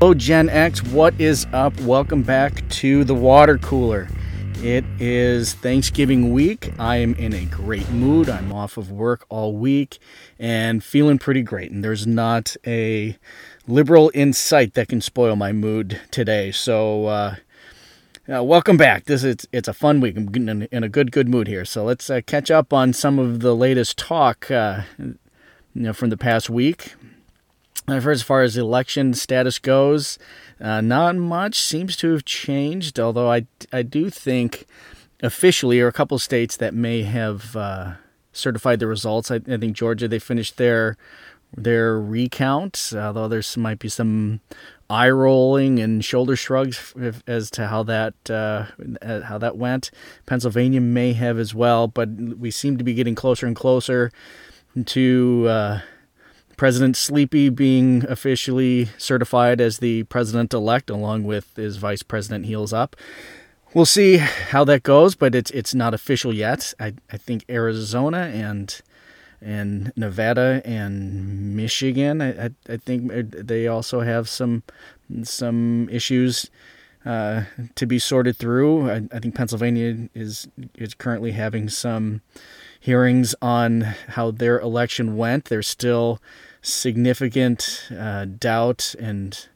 Hello, Gen X. What is up? Welcome back to the water cooler. It is Thanksgiving week. I am in a great mood. I'm off of work all week and feeling pretty great. And there's not a liberal in sight that can spoil my mood today. So, uh, uh, welcome back. This is it's a fun week. I'm in, in a good good mood here. So let's uh, catch up on some of the latest talk, uh, you know, from the past week. As far as election status goes, uh, not much seems to have changed, although I, I do think officially, or a couple states that may have uh, certified the results. I, I, think Georgia, they finished their their recount, although there might be some eye rolling and shoulder shrugs if, as to how that uh, how that went. Pennsylvania may have as well, but we seem to be getting closer and closer to uh, President Sleepy being officially certified as the president elect, along with his vice president Heels Up. We'll see how that goes, but it's it's not official yet. I, I think Arizona and and Nevada and Michigan. I, I, I think they also have some some issues uh, to be sorted through. I, I, think Pennsylvania is is currently having some hearings on how their election went. There's still significant uh, doubt and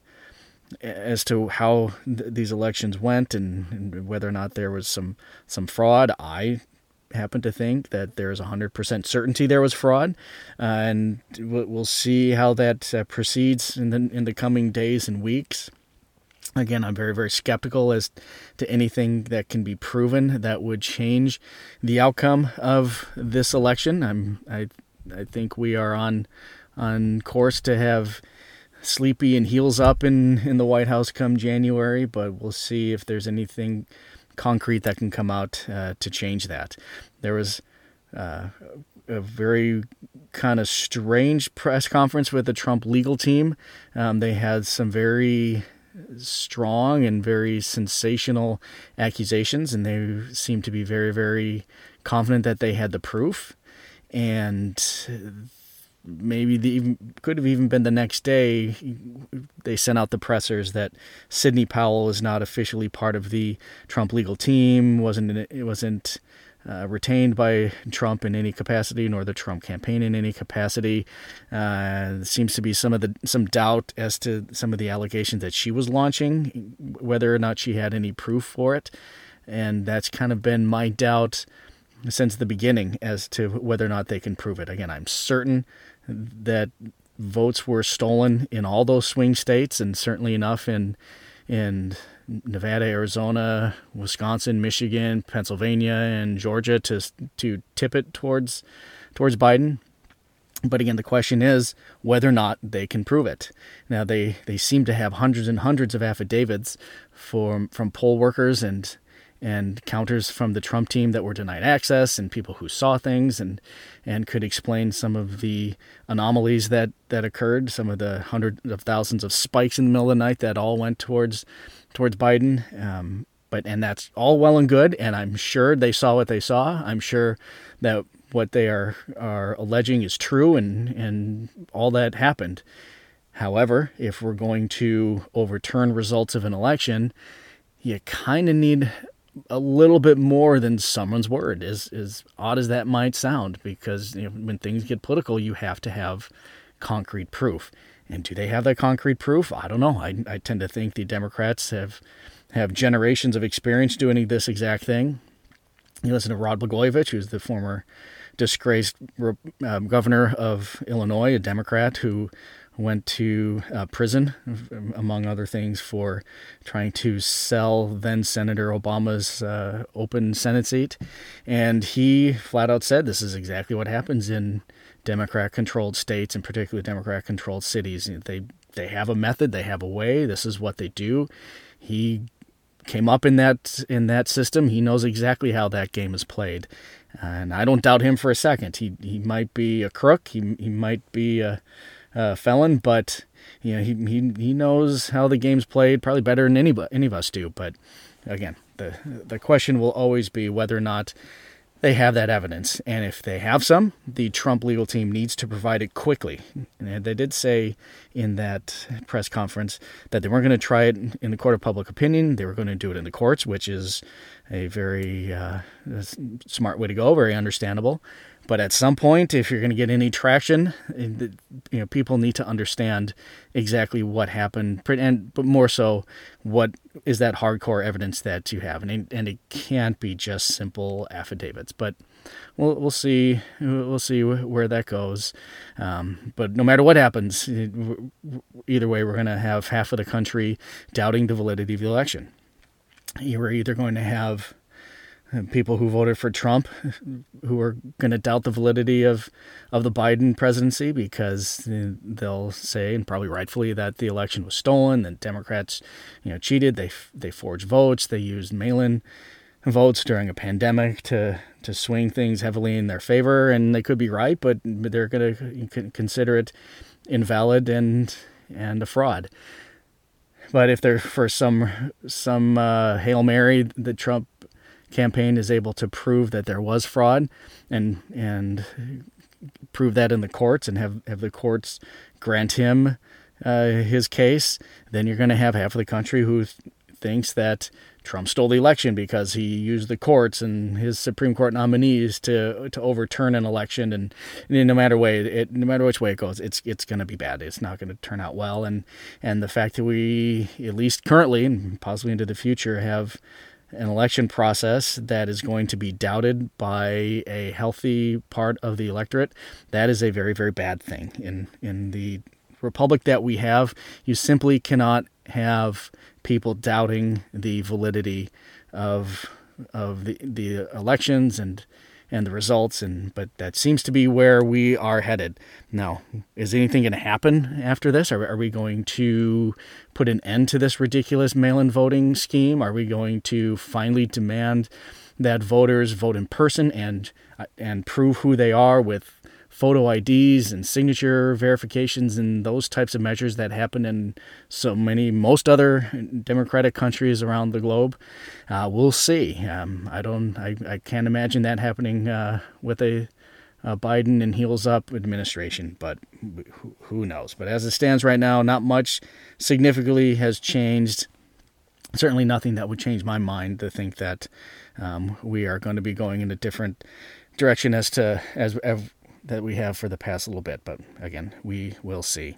as to how th- these elections went and, and, whether or not there was some some fraud. I happen to think that there's 100% certainty there was fraud, uh, and we'll see how that uh, proceeds in the in the coming days and weeks. Again, I'm very very skeptical as to anything that can be proven that would change the outcome of this election. I'm I I think we are on on course to have sleepy and heels up in, in the White House come January, but we'll see if there's anything concrete that can come out uh, to change that. There was uh, a very kind of strange press conference with the Trump legal team. Um, they had some very strong and very sensational accusations, and they seemed to be very, very confident that they had the proof. And maybe the could have even been the next day they sent out the pressers that Sidney Powell is not officially part of the Trump legal team wasn't it wasn't uh, retained by Trump in any capacity, nor the Trump campaign in any capacity. Uh, seems to be some of the some doubt as to some of the allegations that she was launching, whether or not she had any proof for it, and that's kind of been my doubt since the beginning as to whether or not they can prove it. Again, I'm certain that votes were stolen in all those swing states, and certainly enough in in Nevada, Arizona, Wisconsin, Michigan, Pennsylvania, and Georgia to to tip it towards towards Biden. But again, the question is whether or not they can prove it. Now they, they seem to have hundreds and hundreds of affidavits from from poll workers and and counters from the Trump team that were denied access and people who saw things and and could explain some of the anomalies that that occurred, some of the hundreds of thousands of spikes in the middle of the night that all went towards towards Biden. Um, but and that's all well and good, and I'm sure they saw what they saw. I'm sure that what they are are alleging is true, and and all that happened. However, if we're going to overturn results of an election, you kind of need a little bit more than someone's word, as as odd as that might sound, because you know, when things get political, you have to have concrete proof. And do they have that concrete proof? I don't know. I, I tend to think the Democrats have have generations of experience doing this exact thing. You listen to Rod Blagojevich, who's the former disgraced um, governor of Illinois, a Democrat who went to uh, prison, among other things, for trying to sell then Senator Obama's uh, open Senate seat. And he flat out said this is exactly what happens in Democrat controlled states, and particularly Democrat controlled cities. They, they have a method, they have a way, this is what they do. He came up in that in that system. He knows exactly how that game is played, and I don't doubt him for a second. He he might be a crook. He he might be a uh, felon, but you know he, he he knows how the game's played probably better than any any of us do. But again, the the question will always be whether or not they have that evidence. And if they have some, the Trump legal team needs to provide it quickly. And they did say in that press conference that they weren't going to try it in the court of public opinion. They were going to do it in the courts, which is a very uh, smart way to go, very understandable. But at some point, if you're going to get any traction, you know, people need to understand exactly what happened, and but more so, what is that hardcore evidence that you have, and and it can't be just simple affidavits. But we'll we'll see we'll see where that goes. Um, but no matter what happens, either way, we're going to have half of the country doubting the validity of the election. You're either going to have people who voted for Trump who are going to doubt the validity of of the Biden presidency because they'll say and probably rightfully that the election was stolen that Democrats you know cheated they they forged votes they used mail-in votes during a pandemic to to swing things heavily in their favor and they could be right but they're going to consider it invalid and and a fraud. But if they're for some some uh, hail mary that Trump campaign is able to prove that there was fraud and and prove that in the courts and have, have the courts grant him uh, his case, then you're going to have half of the country who th- thinks that Trump stole the election because he used the courts and his Supreme Court nominees to to overturn an election, and, and no matter way it, no matter which way it goes, it's it's going to be bad. It's not going to turn out well, and and the fact that we at least currently and possibly into the future have an election process that is going to be doubted by a healthy part of the electorate, that is a very, very bad thing. In in the republic that we have, you simply cannot have people doubting the validity of of the the elections and and the results and but that seems to be where we are headed. Now is anything going to happen after this? Are, are we going to put an end to this ridiculous mail-in voting scheme? Are we going to finally demand that voters vote in person and uh, and prove who they are with photo IDs and signature verifications and those types of measures that happen in so many, most other democratic countries around the globe. Uh, we'll see. Um, I don't, I, I can't imagine that happening uh, with a, a, Biden and heels up administration, but who, who knows? But as it stands right now, not much significantly has changed. Certainly nothing that would change my mind to think that um, we are going to be going in a different direction as to as, as that we have for the past little bit, but again, we will see.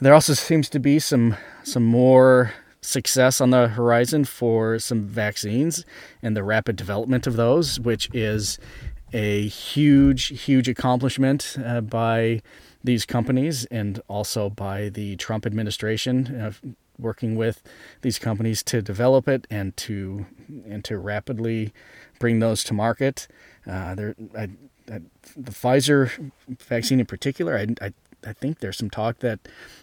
There also seems to be some some more success on the horizon for some vaccines and the rapid development of those, which is a huge, huge accomplishment uh, by these companies and also by the Trump administration. Uh, working with these companies to develop it and to and to rapidly bring those to market. Uh, there, I, the Pfizer vaccine in particular, I, I, I think there's some talk that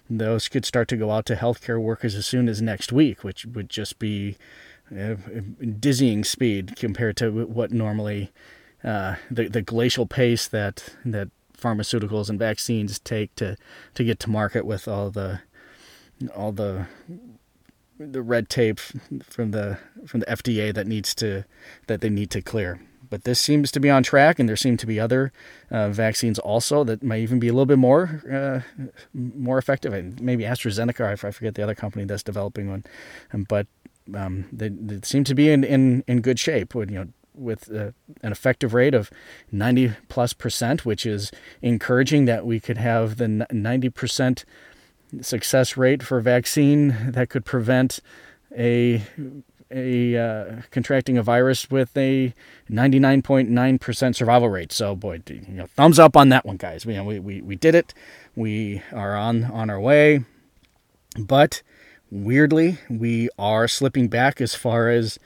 those could start to go out to healthcare workers as soon as next week, which would just be uh, dizzying speed compared to what normally uh, the the glacial pace that that pharmaceuticals and vaccines take to to get to market with all the all the the red tape from the from the FDA that needs to that they need to clear but this seems to be on track, and there seem to be other uh, vaccines also that might even be a little bit more uh, more effective. And Maybe AstraZeneca, I forget the other company that's developing one, um, but um, they, they, seem to be in, in, in good shape. With, you know, with uh, an effective rate of 90 plus percent, which is encouraging that we could have the 90 percent success rate for vaccine that could prevent a a uh, contracting a virus with a 99.9% survival rate. So, boy, you know, thumbs up on that one, guys. Know, we, we, we did it. We are on, on our way. But weirdly, we are slipping back as far as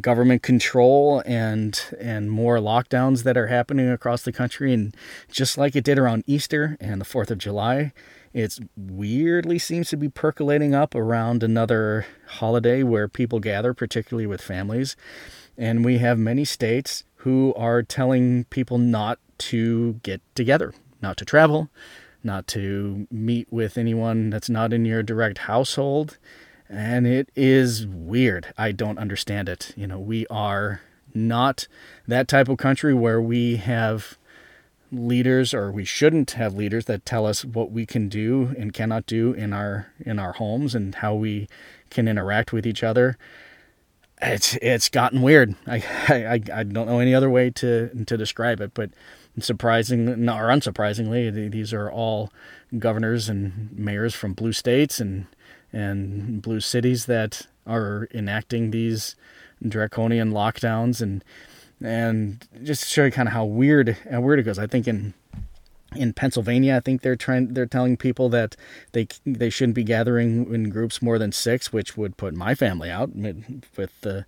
government control and and more lockdowns that are happening across the country and just like it did around Easter and the 4th of July it weirdly seems to be percolating up around another holiday where people gather, particularly with families. And we have many states who are telling people not to get together, not to travel, not to meet with anyone that's not in your direct household. And it is weird. I don't understand it. You know, we are not that type of country where we have leaders or we shouldn't have leaders that tell us what we can do and cannot do in our in our homes and how we can interact with each other. It's it's gotten weird. I i, I don't know any other way to to describe it but surprising or unsurprisingly these are all governors and mayors from blue states and and blue cities that are enacting these draconian lockdowns. And and just to show you kind of how weird how weird it goes. I think in in Pennsylvania, I think they're trying they're telling people that they they shouldn't be gathering in groups more than six, which would put my family out with the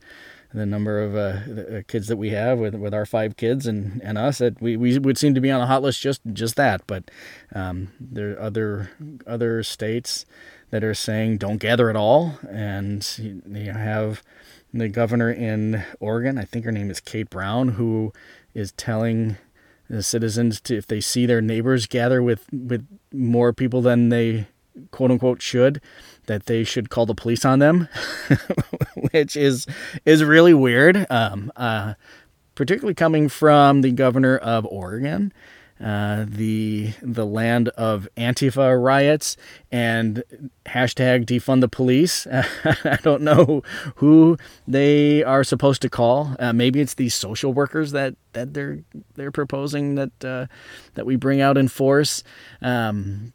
the number of uh, kids that we have with with our five kids and and us that we, we would seem to be on a hot list just just that but um, there are other other states that are saying don't gather at all and you have the governor in Oregon, I think her name is Kate Brown, who is telling the citizens to if they see their neighbors gather with with more people than they quote unquote should that they should call the police on them which is is really weird. Um, uh, particularly coming from the governor of Oregon uh, the the land of Antifa riots and hashtag defund the police. I don't know who they are supposed to call. Uh, maybe it's these social workers that, that they're they're proposing that uh, that we bring out in force. Um,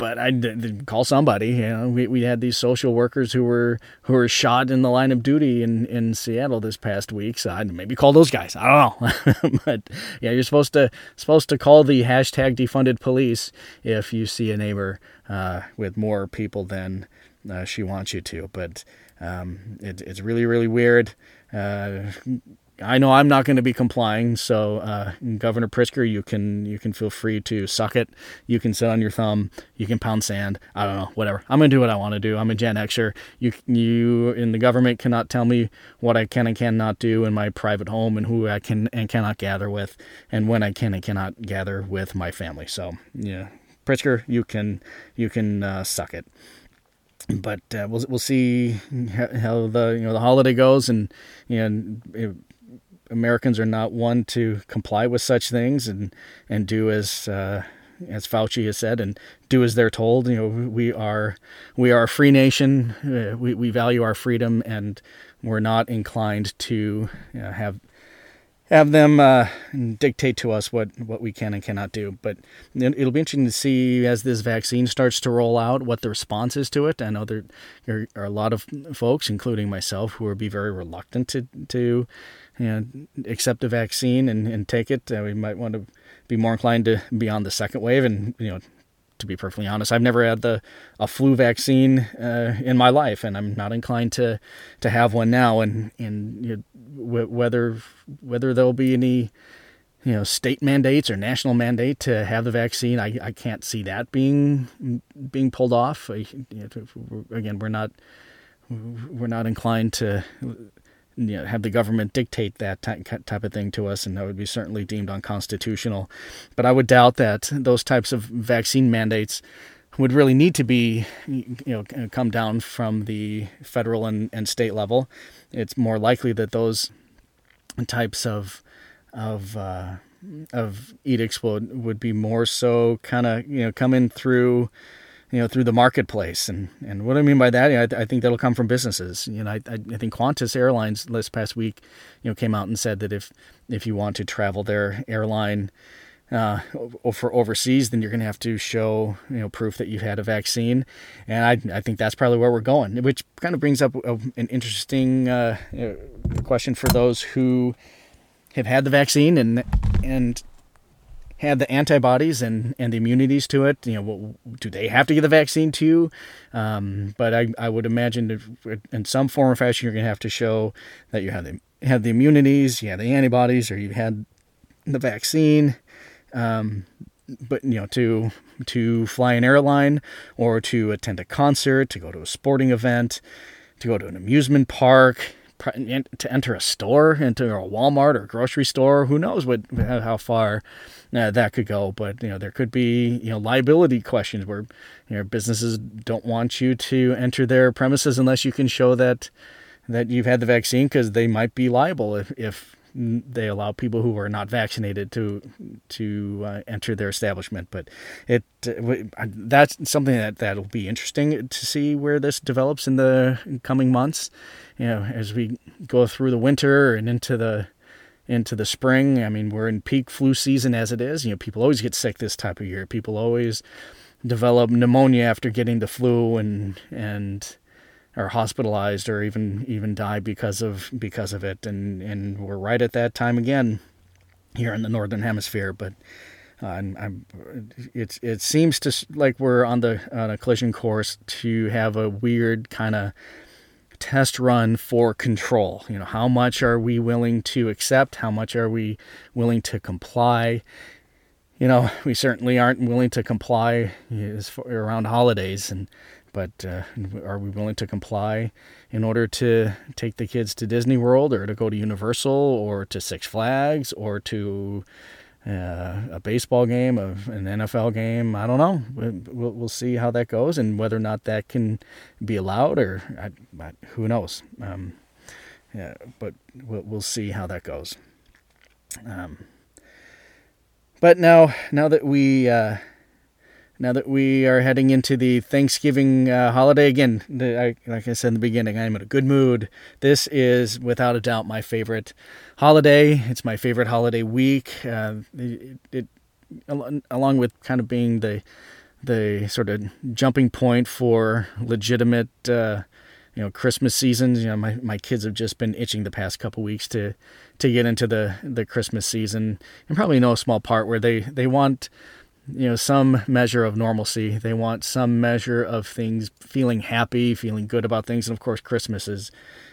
but I did call somebody. You know, we, we had these social workers who were who were shot in the line of duty in, in Seattle this past week. So I'd maybe call those guys. I don't know, but yeah, you're supposed to supposed to call the hashtag defunded police if you see a neighbor uh, with more people than uh, she wants you to. But um, it, it's really really weird. Uh, I know I'm not going to be complying, so uh, Governor Pritzker, you can you can feel free to suck it. You can sit on your thumb. You can pound sand. I don't know, whatever. I'm going to do what I want to do. I'm a Gen Xer. You you in the government cannot tell me what I can and cannot do in my private home and who I can and cannot gather with, and when I can and cannot gather with my family. So yeah, Pritzker, you can you can uh, suck it but uh, we'll we'll see how the you know the holiday goes, and know Americans are not one to comply with such things and and do as uh, as Fauci has said and do as they're told. You know, we are we are a free nation. Uh, we we value our freedom and we're not inclined to you know, have have them uh, dictate to us what, what we can and cannot do. But it'll be interesting to see as this vaccine starts to roll out what the response is to it. I know there are a lot of folks, including myself, who will be very reluctant to to you know, accept a vaccine and, and take it. Uh, we might want to be more inclined to be on the second wave. And, you know, to be perfectly honest, I've never had the a flu vaccine uh, in my life, and I'm not inclined to to have one now. And and you know, whether whether there'll be any you know state mandates or national mandate to have the vaccine, I, I can't see that being being pulled off. I, you know, again, we're not we're not inclined to you know, have the government dictate that type of thing to us, and that would be certainly deemed unconstitutional. But I would doubt that those types of vaccine mandates would really need to be, you know, come down from the federal and, and state level. It's more likely that those types of of uh, of edicts would would be more so kind of you know coming through you know, through the marketplace. And, and what I mean by that, you know, I, I, think that'll come from businesses. You know, I, I think Qantas Airlines this past week, you know, came out and said that if if you want to travel their airline uh, for overseas, then you're going to have to show you know proof that you've had a vaccine, and I I think that's probably where we're going, which kind of brings up a, an interesting uh, question for those who have had the vaccine and and had the antibodies and, and the immunities to it. You know, do they have to get the vaccine too? Um, but I, I would imagine in some form or fashion, you're going to have to show that you have the have the immunities, you have the antibodies, or you've had the vaccine. Um, but you know, to to fly an airline or to attend a concert, to go to a sporting event, to go to an amusement park, to enter a store, into a Walmart or a grocery store. Who knows what how far uh, that could go? But you know, there could be you know liability questions where you know businesses don't want you to enter their premises unless you can show that that you've had the vaccine because they might be liable if, if they allow people who are not vaccinated to to uh, enter their establishment. But it uh, that's something that that'll be interesting to see where this develops in the coming months. You know, as we go through the winter and into the into the spring. I mean, we're in peak flu season as it is. You know, people always get sick this type of year. People always develop pneumonia after getting the flu and and are hospitalized or even even die because of because of it. And and we're right at that time again here in the northern hemisphere. But uh, I'm, I'm, it's it seems to like we're on the on a collision course to have a weird kind of test run for control. You know, how much are we willing to accept? How much are we willing to comply? You know, we certainly aren't willing to comply around holidays, and but uh, are we willing to comply in order to take the kids to Disney World or to go to Universal or to Six Flags or to uh, a baseball game, of an NFL game. I don't know. We'll, we'll see how that goes and whether or not that can be allowed or I, I, who knows. Um, yeah, but we'll, we'll see how that goes. Um, but now, now that we uh, now that we are heading into the Thanksgiving uh, holiday again, the, I, like I said in the beginning, I am in a good mood. This is without a doubt my favorite holiday. It's my favorite holiday week. Uh, it, it, along with kind of being the the sort of jumping point for legitimate uh, you know Christmas seasons. You know, my, my kids have just been itching the past couple weeks to to get into the the Christmas season, and probably no small part where they they want you know some measure of normalcy they want some measure of things feeling happy feeling good about things and of course christmas is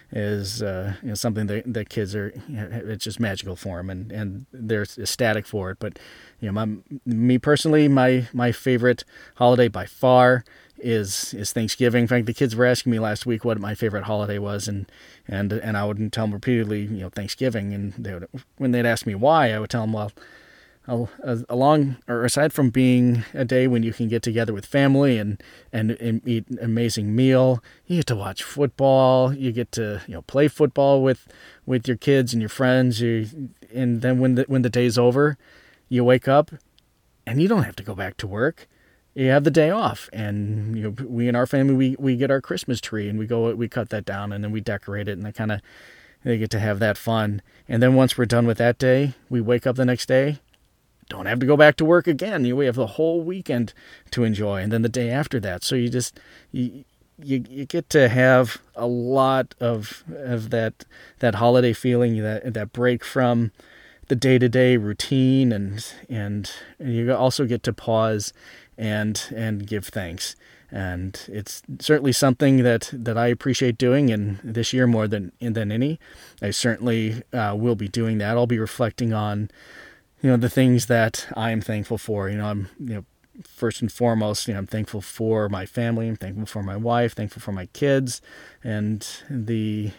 is uh, you know, something that, that kids are you know, it's just magical for them and, and they're ecstatic for it but you know my, me personally my my favorite holiday by far is is Thanksgiving. In fact, the kids were asking me last week what my favorite holiday was, and and and I would tell them repeatedly, you know, Thanksgiving. And they would, when they'd ask me why, I would tell them, well, along or aside from being a day when you can get together with family and, and, and eat an amazing meal, you get to watch football. You get to you know play football with with your kids and your friends. You and then when the when the day's over, you wake up and you don't have to go back to work. You have the day off, and you know we in our family we we get our Christmas tree and we go we cut that down and then we decorate it and I kind of they get to have that fun. And then once we're done with that day, we wake up the next day don't have to go back to work again. You have the whole weekend to enjoy, and then the day after that. So you just you you, you get to have a lot of of that that holiday feeling, that that break from the day to day routine, and and you also get to pause and and give thanks. And it's certainly something that, that I appreciate doing, and this year more than than any, I certainly uh, will be doing that. I'll be reflecting on you know the things that I am thankful for. You know, I'm you know first and foremost, you know, I'm thankful for my family. I'm thankful for my wife. Thankful for my kids, and the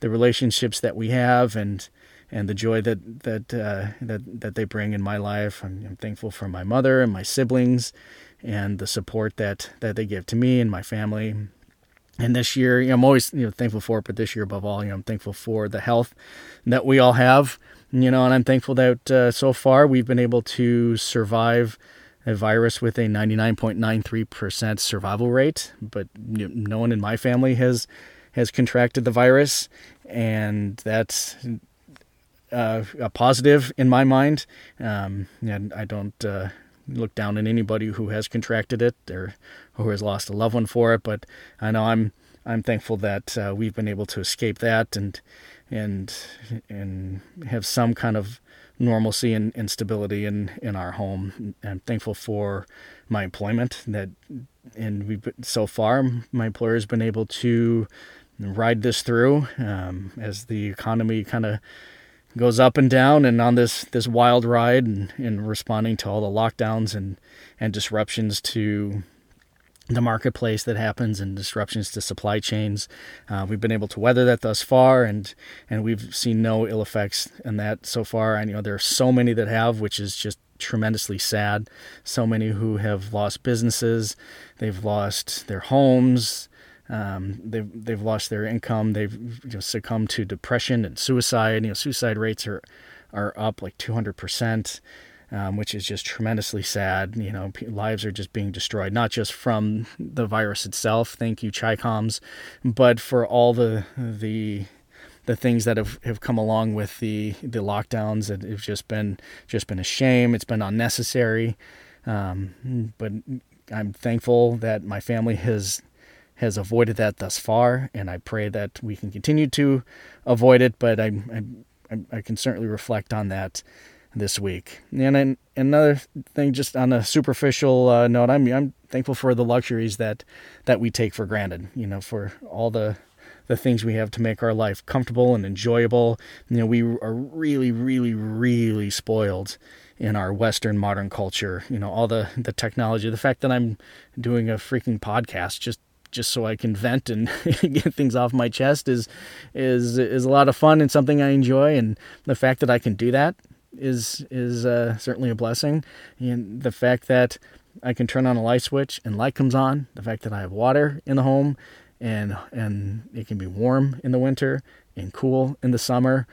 the relationships that we have, and and the joy that that uh, that that they bring in my life. I'm, I'm, thankful for my mother and my siblings, and the support that that they give to me and my family. And this year, you know, I'm always you know thankful for it, but this year above all, you know, I'm thankful for the health that we all have you know, and I'm thankful that uh, so far we've been able to survive a virus with a 99.93% survival rate, but no one in my family has has contracted the virus, and that's uh, a positive in my mind. Um, and I don't uh, look down on anybody who has contracted it or who has lost a loved one for it, but I know I'm I'm thankful that uh, we've been able to escape that and and and have some kind of normalcy and, and stability in, in our home. I'm thankful for my employment that and we so far my employer has been able to ride this through um, as the economy kind of goes up and down and on this this wild ride and, and responding to all the lockdowns and and disruptions to the marketplace that happens and disruptions to supply chains. Uh, we've been able to weather that thus far, and and we've seen no ill effects in that so far. And you know there are so many that have, which is just tremendously sad. So many who have lost businesses, they've lost their homes. Um, they've they've lost their income. They've you know, succumbed to depression and suicide. You know, suicide rates are are up like 200 percent. Um, which is just tremendously sad. You know, lives are just being destroyed, not just from the virus itself. Thank you, Chicoms, but for all the the the things that have, have come along with the the lockdowns. that have just been just been a shame. It's been unnecessary. Um, but I'm thankful that my family has has avoided that thus far, and I pray that we can continue to avoid it. But I I, I can certainly reflect on that this week. And then another thing, just on a superficial uh, note, I'm I'm thankful for the luxuries that that we take for granted. You know, for all the the things we have to make our life comfortable and enjoyable. You know, we are really, really, really spoiled in our Western modern culture. You know, all the the technology, the fact that I'm doing a freaking podcast just just so I can vent and get things off my chest is is is a lot of fun and something I enjoy. And the fact that I can do that is is uh, certainly a blessing. And the fact that I can turn on a light switch and light comes on. The fact that I have water in the home and and it can be warm in the winter and cool in the summer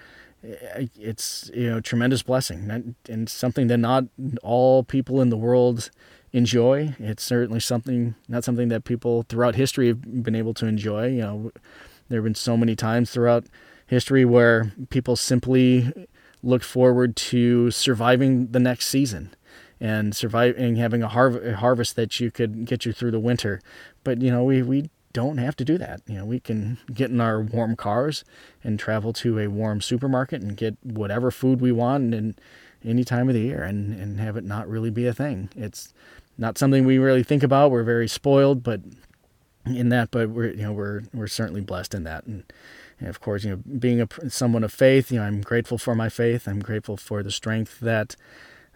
it's you know tremendous blessing and something that not all people in the world enjoy. It's certainly something not something that people throughout history have been able to enjoy. You know, there have been so many times throughout history where people simply looked forward to surviving the next season and surviving having a, a harvest that you could get you through the winter. But you know, we we don't have to do that. You know, we can get in our warm cars and travel to a warm supermarket and get whatever food we want in any time of the year and, and have it not really be a thing. It's not something we really think about. We're very spoiled, but in that, but we're, you know, we're, we're certainly blessed in that. And, and of course, you know, being a someone of faith, you know, I'm grateful for my faith. I'm grateful for the strength that,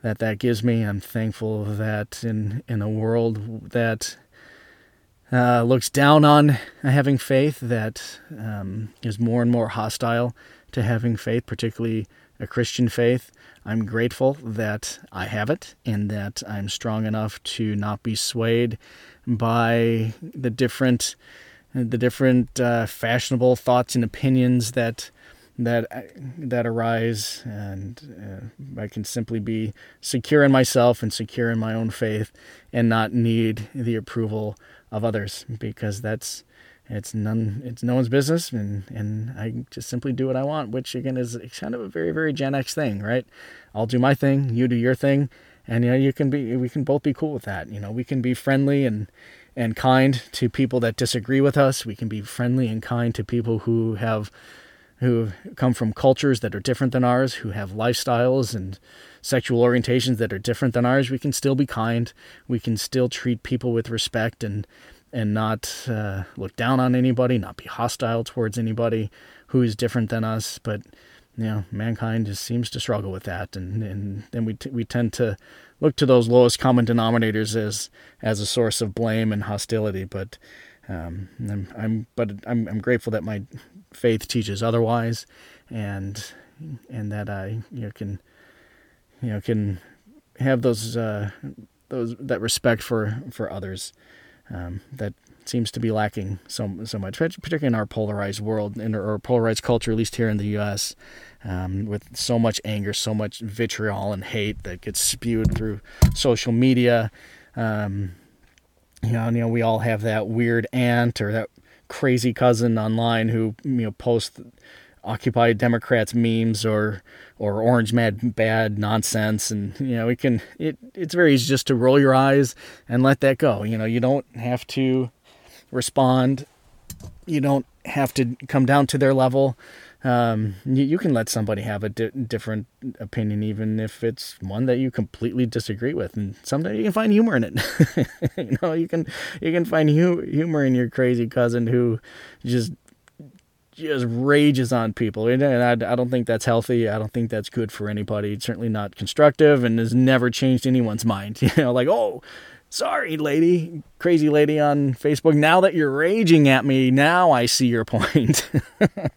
that that gives me. I'm thankful that in, in a world that, uh, looks down on having faith, that um, is more and more hostile to having faith, particularly a Christian faith. I'm grateful that I have it and that I'm strong enough to not be swayed by the different the different uh, fashionable thoughts and opinions that that that arise. And uh, I can simply be secure in myself and secure in my own faith and not need the approval of others because that's it's none it's no one's business. And and I just simply do what I want which again is kind of a very very Gen X thing right? I'll do my thing you do your thing. And you know you can be we can both be cool with that. You know we can be friendly and and kind to people that disagree with us we can be friendly and kind to people who have who come from cultures that are different than ours who have lifestyles and sexual orientations that are different than ours, we can still be kind. We can still treat people with respect and and not uh, look down on anybody, not be hostile towards anybody who is different than us. But you know, mankind just seems to struggle with that, and and then we t- we tend to look to those lowest common denominators as as a source of blame and hostility. But um, I'm, I'm but I'm I'm grateful that my faith teaches otherwise, and and that I you know can you know can have those uh, those that respect for for others um, that seems to be lacking so so much, particularly in our polarized world in our polarized culture, at least here in the U.S. Um, with so much anger, so much vitriol and hate that gets spewed through social media. Um, you know, you know, we all have that weird aunt or that crazy cousin online who you know posts Occupy Democrats memes or or Orange Mad Bad nonsense, and you know it can it it's very easy just to roll your eyes and let that go. You know you don't have to respond. You don't have to come down to their level. Um, you, you, can let somebody have a di- different opinion, even if it's one that you completely disagree with, and sometimes you can find humor in it. you know, you can you can find hu- humor in your crazy cousin who just just rages on people. And I, I don't think that's healthy. I don't think that's good for anybody. It's certainly not constructive and has never changed anyone's mind. You know, like, oh, Sorry, lady, crazy lady on Facebook. Now that you're raging at me, now I see your point. I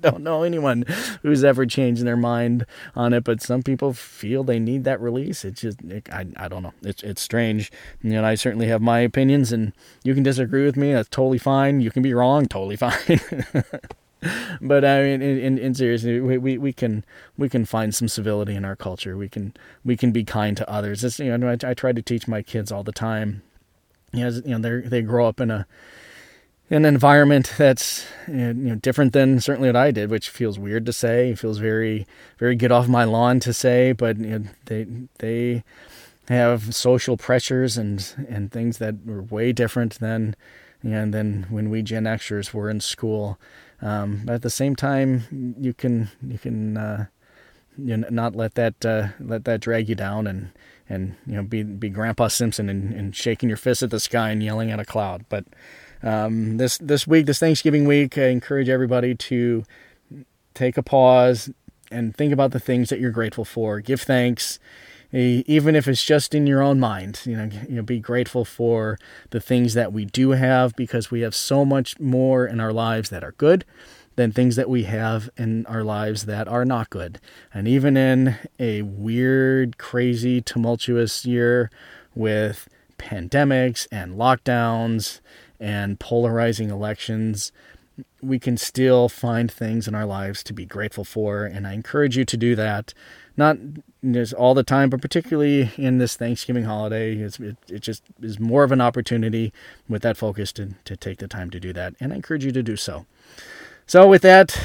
don't know anyone who's ever changed their mind on it, but some people feel they need that release. It's just, it, I, I don't know. It's, it's strange. You know, I certainly have my opinions, and you can disagree with me. That's totally fine. You can be wrong. Totally fine. but I mean, in, in, in seriously, we, we, we can we can find some civility in our culture. We can we can be kind to others. It's, you know, I, I try to teach my kids all the time. You know, you know they they grow up in a an environment that's you know different than certainly what I did, which feels weird to say. It feels very very get off my lawn to say, but you know, they they have social pressures and and things that were way different than and then when we Gen Xers were in school. Um, but at the same time, you can you can uh, you know, not let that uh, let that drag you down and and you know be be Grandpa Simpson and, and shaking your fist at the sky and yelling at a cloud. But um, this this week, this Thanksgiving week, I encourage everybody to take a pause and think about the things that you're grateful for. Give thanks even if it's just in your own mind you know you know be grateful for the things that we do have because we have so much more in our lives that are good than things that we have in our lives that are not good. And even in a weird crazy tumultuous year with pandemics and lockdowns and polarizing elections we can still find things in our lives to be grateful for. And i encourage you to do that not just all the time, but particularly in this Thanksgiving holiday, it, it just is more of an opportunity with that focus to, to take the time to do that. And I encourage you to do so. So, with that,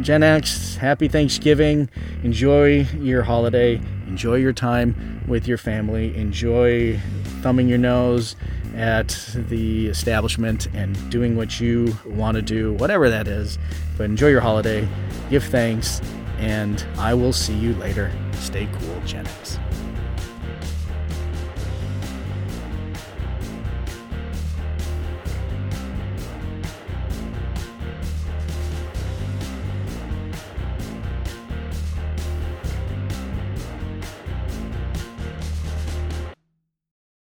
Gen X, happy Thanksgiving. Enjoy your holiday. Enjoy your time with your family. Enjoy thumbing your nose at the establishment and doing what you want to do, whatever that is. But enjoy your holiday. Give thanks and I will see you later. Stay cool, Gen X.